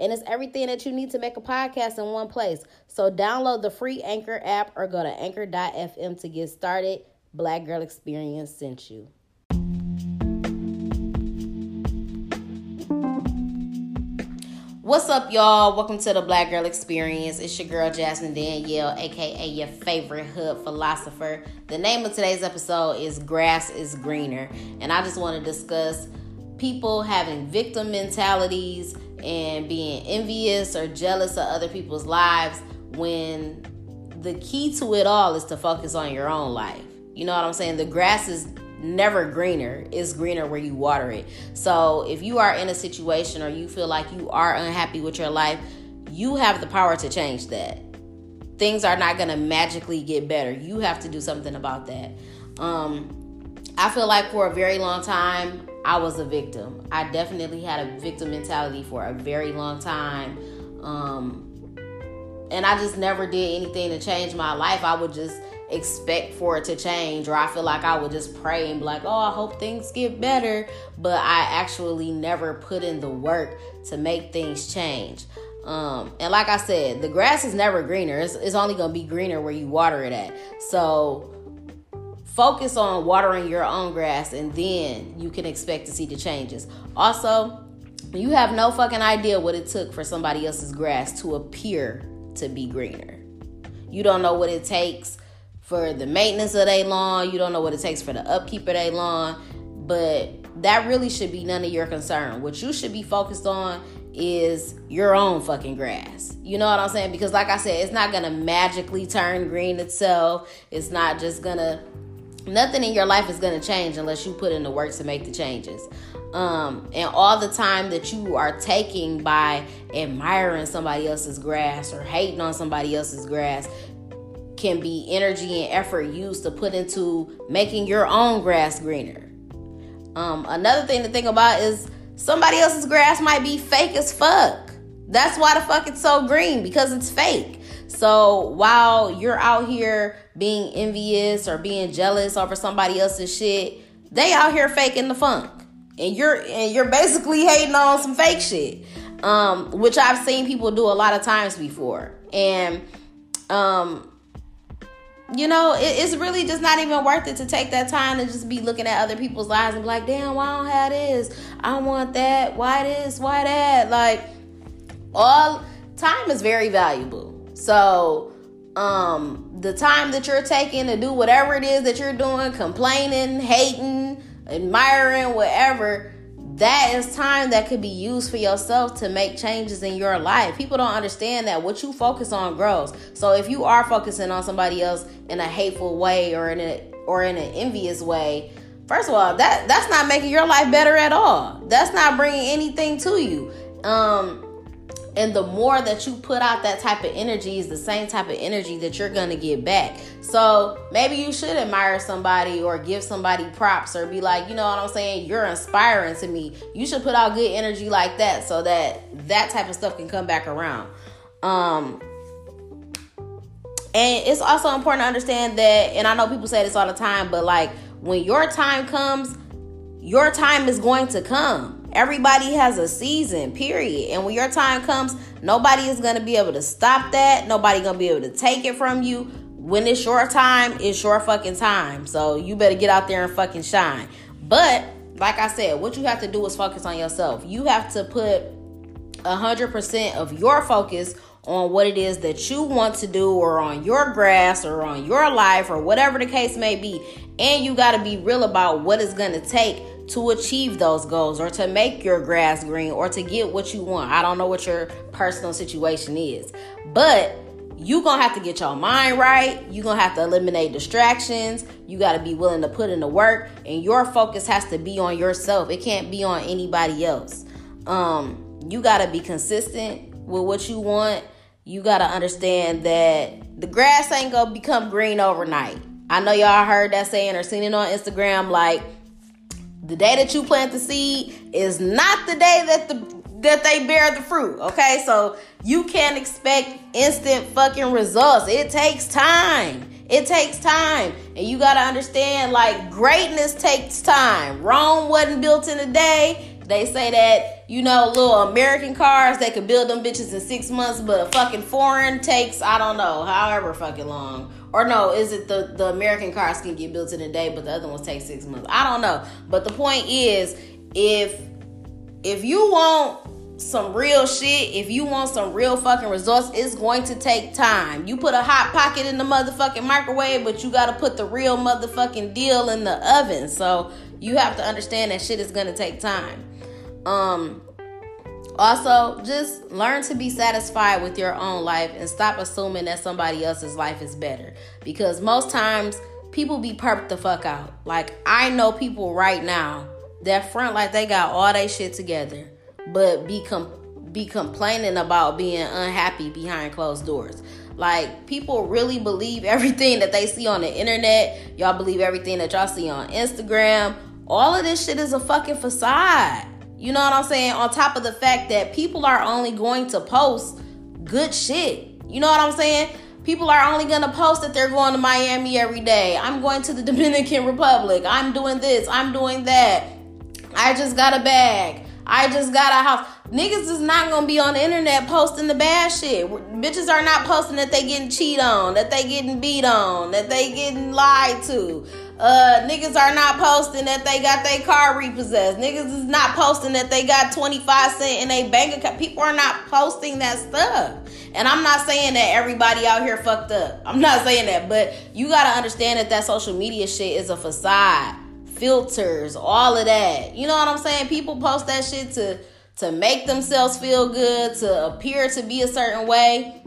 And it's everything that you need to make a podcast in one place. So download the free Anchor app or go to anchor.fm to get started. Black Girl Experience sent you. What's up, y'all? Welcome to the Black Girl Experience. It's your girl Jasmine Danielle, aka your favorite hood philosopher. The name of today's episode is Grass is Greener, and I just want to discuss people having victim mentalities and being envious or jealous of other people's lives when the key to it all is to focus on your own life. You know what I'm saying? The grass is never greener. It's greener where you water it. So if you are in a situation or you feel like you are unhappy with your life, you have the power to change that. Things are not going to magically get better. You have to do something about that. Um, I feel like for a very long time, I was a victim. I definitely had a victim mentality for a very long time. Um, and I just never did anything to change my life. I would just expect for it to change or I feel like I would just pray and be like, "Oh, I hope things get better," but I actually never put in the work to make things change. Um, and like I said, the grass is never greener. It's, it's only gonna be greener where you water it at. So focus on watering your own grass, and then you can expect to see the changes. Also, you have no fucking idea what it took for somebody else's grass to appear to be greener. You don't know what it takes for the maintenance of their lawn. You don't know what it takes for the upkeep of their lawn. But that really should be none of your concern. What you should be focused on is your own fucking grass. You know what I'm saying? Because, like I said, it's not gonna magically turn green itself. It's not just gonna, nothing in your life is gonna change unless you put in the work to make the changes. Um, and all the time that you are taking by admiring somebody else's grass or hating on somebody else's grass, can be energy and effort used to put into making your own grass greener. Um, another thing to think about is somebody else's grass might be fake as fuck. That's why the fuck it's so green because it's fake. So while you're out here being envious or being jealous over somebody else's shit, they out here faking the funk, and you're and you're basically hating on some fake shit, um, which I've seen people do a lot of times before, and um, you know, it, it's really just not even worth it to take that time to just be looking at other people's lives and be like, damn, why I don't have this? I want that. Why this? Why that? Like, all time is very valuable. So, um, the time that you're taking to do whatever it is that you're doing, complaining, hating, admiring, whatever, that is time that could be used for yourself to make changes in your life. People don't understand that what you focus on grows. So if you are focusing on somebody else in a hateful way or in a or in an envious way, first of all, that that's not making your life better at all. That's not bringing anything to you. Um and the more that you put out that type of energy is the same type of energy that you're going to get back. So maybe you should admire somebody or give somebody props or be like, you know what I'm saying? You're inspiring to me. You should put out good energy like that so that that type of stuff can come back around. Um, and it's also important to understand that, and I know people say this all the time, but like when your time comes, your time is going to come Everybody has a season, period. And when your time comes, nobody is going to be able to stop that. Nobody going to be able to take it from you. When it's your time, it's your fucking time. So you better get out there and fucking shine. But like I said, what you have to do is focus on yourself. You have to put 100% of your focus on what it is that you want to do or on your grass or on your life or whatever the case may be. And you got to be real about what it's going to take to achieve those goals or to make your grass green or to get what you want. I don't know what your personal situation is, but you're gonna have to get your mind right. You're gonna have to eliminate distractions. You gotta be willing to put in the work, and your focus has to be on yourself. It can't be on anybody else. Um, you gotta be consistent with what you want. you got to understand that the grass ain't to become green overnight. I know y'all heard that saying or seen it on Instagram like the day that you plant the seed is not the day that the that they bear the fruit. Okay, so you can't expect instant fucking results. It takes time. It takes time. And you gotta understand, like, greatness takes time. Rome wasn't built in a day. They say that, you know, little American cars, they could build them bitches in six months, but a fucking foreign takes, I don't know, however fucking long. Or no, is it the, the American cars can get built in a day, but the other ones take six months? I don't know. But the point is, if if you want some real shit, if you want some real fucking results, it's going to take time. You put a hot pocket in the motherfucking microwave, but you gotta put the real motherfucking deal in the oven. So you have to understand that shit is gonna take time. Um also, just learn to be satisfied with your own life and stop assuming that somebody else's life is better. Because most times people be perked the fuck out. Like I know people right now that front like they got all their shit together but be com- be complaining about being unhappy behind closed doors. Like people really believe everything that they see on the internet. Y'all believe everything that y'all see on Instagram. All of this shit is a fucking facade. You know what I'm saying? On top of the fact that people are only going to post good shit. You know what I'm saying? People are only going to post that they're going to Miami every day. I'm going to the Dominican Republic. I'm doing this. I'm doing that. I just got a bag. I just got a house. Niggas is not gonna be on the internet posting the bad shit. Bitches are not posting that they getting cheated on, that they getting beat on, that they getting lied to. Uh, niggas are not posting that they got their car repossessed. Niggas is not posting that they got 25 cent in a bank account. People are not posting that stuff. And I'm not saying that everybody out here fucked up. I'm not saying that, but you gotta understand that that social media shit is a facade filters, all of that. You know what I'm saying? People post that shit to to make themselves feel good, to appear to be a certain way.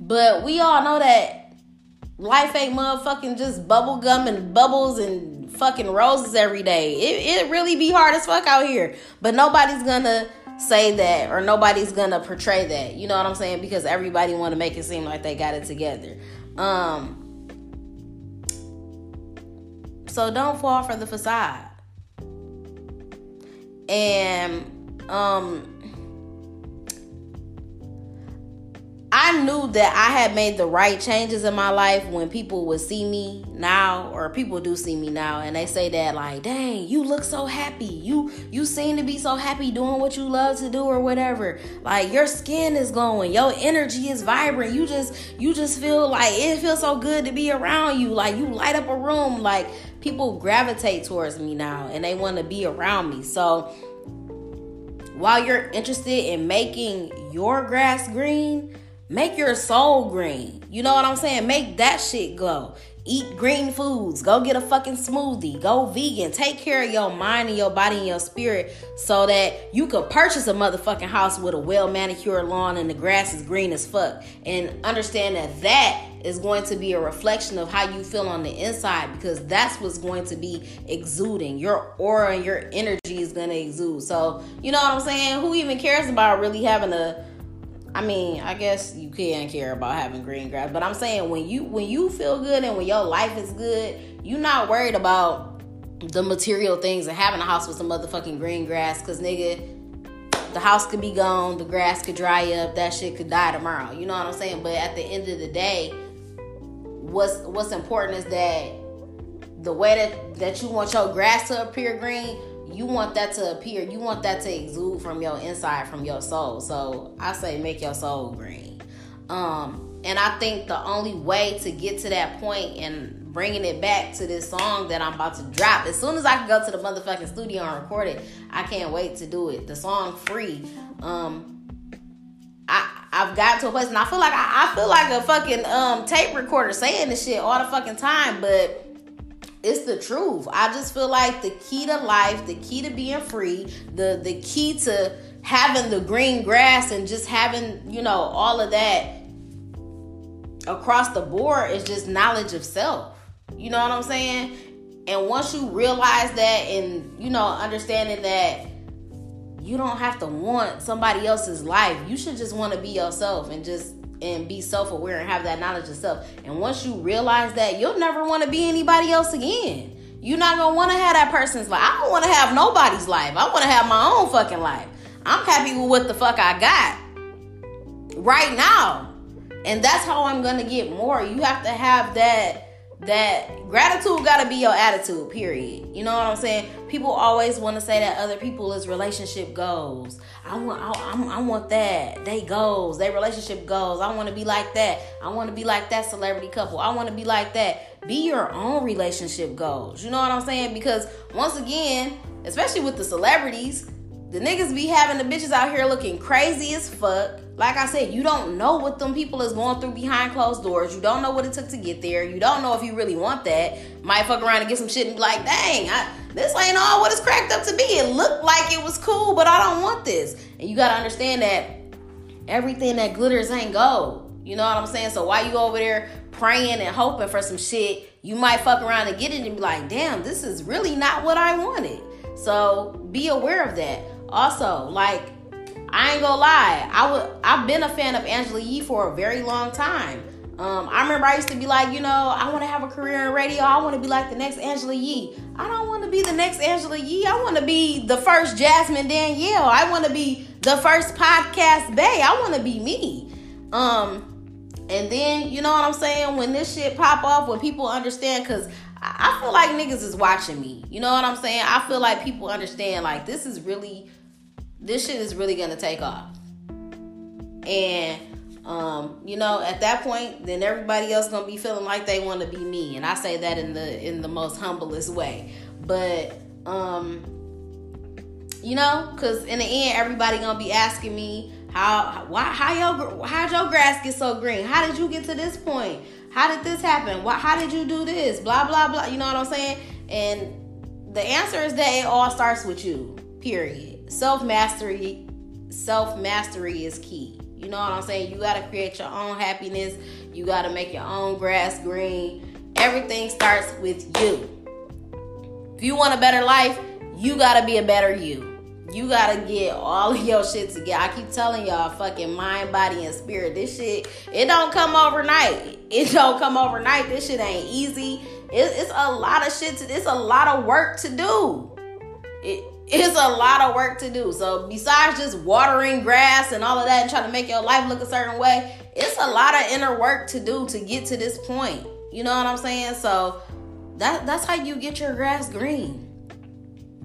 But we all know that life ain't motherfucking just bubble gum and bubbles and fucking roses every day. It it really be hard as fuck out here. But nobody's gonna say that or nobody's gonna portray that. You know what I'm saying? Because everybody wanna make it seem like they got it together. Um so don't fall for the facade. And um I knew that I had made the right changes in my life when people would see me now, or people do see me now, and they say that like, "Dang, you look so happy. You you seem to be so happy doing what you love to do, or whatever. Like your skin is glowing, your energy is vibrant. You just you just feel like it feels so good to be around you. Like you light up a room. Like people gravitate towards me now, and they want to be around me. So." While you're interested in making your grass green, Make your soul green. You know what I'm saying? Make that shit glow. Eat green foods. Go get a fucking smoothie. Go vegan. Take care of your mind and your body and your spirit so that you could purchase a motherfucking house with a well manicured lawn and the grass is green as fuck. And understand that that is going to be a reflection of how you feel on the inside because that's what's going to be exuding. Your aura and your energy is going to exude. So, you know what I'm saying? Who even cares about really having a I mean, I guess you can care about having green grass, but I'm saying when you when you feel good and when your life is good, you're not worried about the material things and having a house with some motherfucking green grass. Cause nigga, the house could be gone, the grass could dry up, that shit could die tomorrow. You know what I'm saying? But at the end of the day, what's what's important is that the way that that you want your grass to appear green, you want that to appear. You want that to exude from your inside from your soul. So i say make your soul green. Um and i think the only way to get to that point and bringing it back to this song that i'm about to drop as soon as i can go to the motherfucking studio and record it i can't wait to do it. The song free um I, I've got to a place and I feel like I, I feel like a fucking um tape recorder saying this shit all the fucking time, but it's the truth. I just feel like the key to life, the key to being free, the the key to having the green grass and just having, you know, all of that across the board is just knowledge of self. You know what I'm saying? And once you realize that and, you know, understanding that you don't have to want somebody else's life, you should just want to be yourself and just and be self-aware and have that knowledge of self. And once you realize that, you'll never want to be anybody else again. You're not gonna want to have that person's life. I don't want to have nobody's life. I want to have my own fucking life. I'm happy with what the fuck I got right now, and that's how I'm gonna get more. You have to have that that gratitude got to be your attitude period. You know what i'm saying? People always want to say that other people is relationship goals. I want I, I want that. They goals they relationship goals. I want to be like that. I want to be like that celebrity couple. I want to be like that. Be your own relationship goals. You know what i'm saying? Because once again especially with the celebrities the niggas be having the bitches out here looking crazy as fuck. Like I said, you don't know what them people is going through behind closed doors. You don't know what it took to get there. You don't know if you really want that. Might fuck around and get some shit and be like, dang, I, this ain't all what it's cracked up to be. It looked like it was cool, but I don't want this. And you gotta understand that everything that glitters ain't gold. You know what I'm saying? So why you over there praying and hoping for some shit, you might fuck around and get it and be like, damn, this is really not what I wanted. So be aware of that. Also, like, I ain't gonna lie, I would I've been a fan of Angela Yee for a very long time. Um, I remember I used to be like, you know, I want to have a career in radio. I want to be like the next Angela Yee. I don't want to be the next Angela Yee. I want to be the first Jasmine Danielle. I want to be the first podcast Bae. I want to be me. Um, and then you know what I'm saying? When this shit pop off, when people understand, because I feel like niggas is watching me. You know what I'm saying? I feel like people understand like this is really this shit is really gonna take off. And um, you know, at that point, then everybody else gonna be feeling like they want to be me, and I say that in the in the most humblest way. But um, you know, cause in the end, everybody gonna be asking me how why how your how'd your grass get so green? How did you get to this point? How did this happen? Why, how did you do this? Blah blah blah. You know what I'm saying? And the answer is that it all starts with you. Period self mastery self mastery is key you know what i'm saying you got to create your own happiness you got to make your own grass green everything starts with you if you want a better life you got to be a better you you gotta get all of your shit together. I keep telling y'all, fucking mind, body, and spirit. This shit, it don't come overnight. It don't come overnight. This shit ain't easy. It, it's a lot of shit. To, it's a lot of work to do. It, it's a lot of work to do. So besides just watering grass and all of that and trying to make your life look a certain way, it's a lot of inner work to do to get to this point. You know what I'm saying? So that that's how you get your grass green.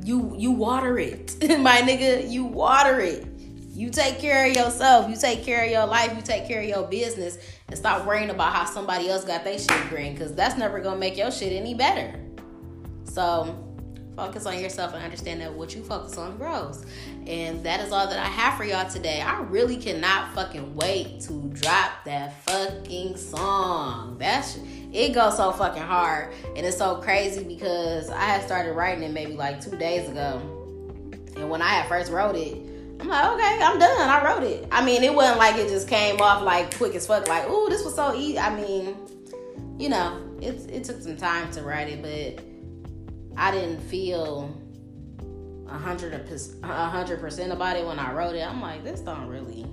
You you water it. My nigga, you water it. You take care of yourself. You take care of your life. You take care of your business and stop worrying about how somebody else got their shit green because that's never gonna make your shit any better. So Focus on yourself and understand that what you focus on grows. And that is all that I have for y'all today. I really cannot fucking wait to drop that fucking song. That's it goes so fucking hard. And it's so crazy because I had started writing it maybe like two days ago. And when I had first wrote it, I'm like, okay, I'm done. I wrote it. I mean, it wasn't like it just came off like quick as fuck, like, ooh, this was so easy. I mean, you know, it, it took some time to write it, but I didn't feel a hundred percent about it when I wrote it. I'm like, this don't really.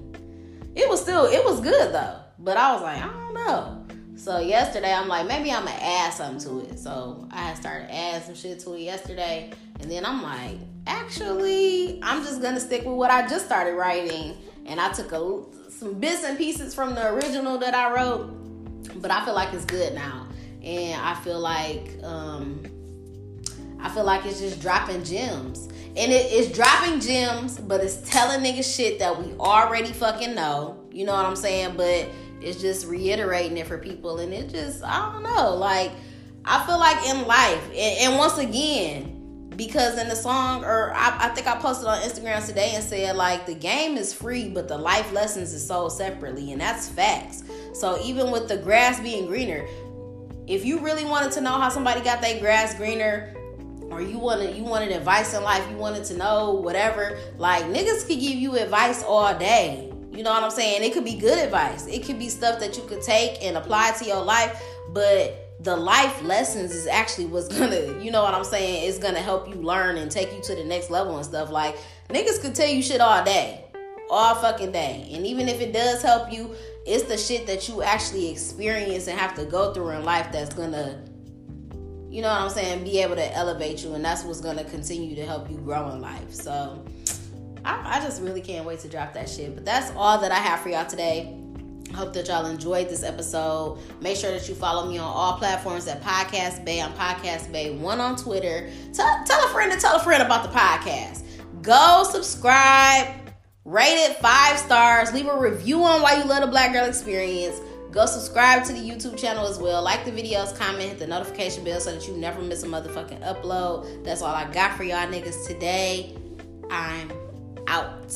It was still, it was good though, but I was like, I don't know. So yesterday, I'm like, maybe I'm gonna add something to it. So I started adding some shit to it yesterday, and then I'm like, actually, I'm just gonna stick with what I just started writing, and I took a some bits and pieces from the original that I wrote, but I feel like it's good now, and I feel like um, I feel like it's just dropping gems. And it is dropping gems, but it's telling niggas shit that we already fucking know. You know what I'm saying? But it's just reiterating it for people. And it just, I don't know. Like, I feel like in life, and, and once again, because in the song, or I, I, think I posted on Instagram today and said, like, the game is free, but the life lessons is sold separately. And that's facts. So even with the grass being greener, if you really wanted to know how somebody got their grass greener, or you wanted you wanted advice in life, you wanted to know whatever, like niggas could give you advice all day. You know what I'm saying? It could be good advice. It could be stuff that you could take and apply to your life, but the life lessons is actually what's gonna, you know what I'm saying, is gonna help you learn and take you to the next level and stuff. Like niggas could tell you shit all day. All fucking day. And even if it does help you, it's the shit that you actually experience and have to go through in life that's gonna you know what I'm saying, be able to elevate you, and that's what's gonna continue to help you grow in life. So I, I just really can't wait to drop that shit. But that's all that I have for y'all today. Hope that y'all enjoyed this episode. Make sure that you follow me on all platforms at Podcast Bae. I'm Podcast Bae. One on Twitter. Tell, tell a friend to tell a friend about the podcast. Go subscribe, rate it five stars, leave a review on why you love the Black Girl Experience. Go subscribe to the YouTube channel as well. Like the videos, comment, hit the notification bell so that you never miss a motherfucking upload. That's all I got for y'all niggas today. I'm out.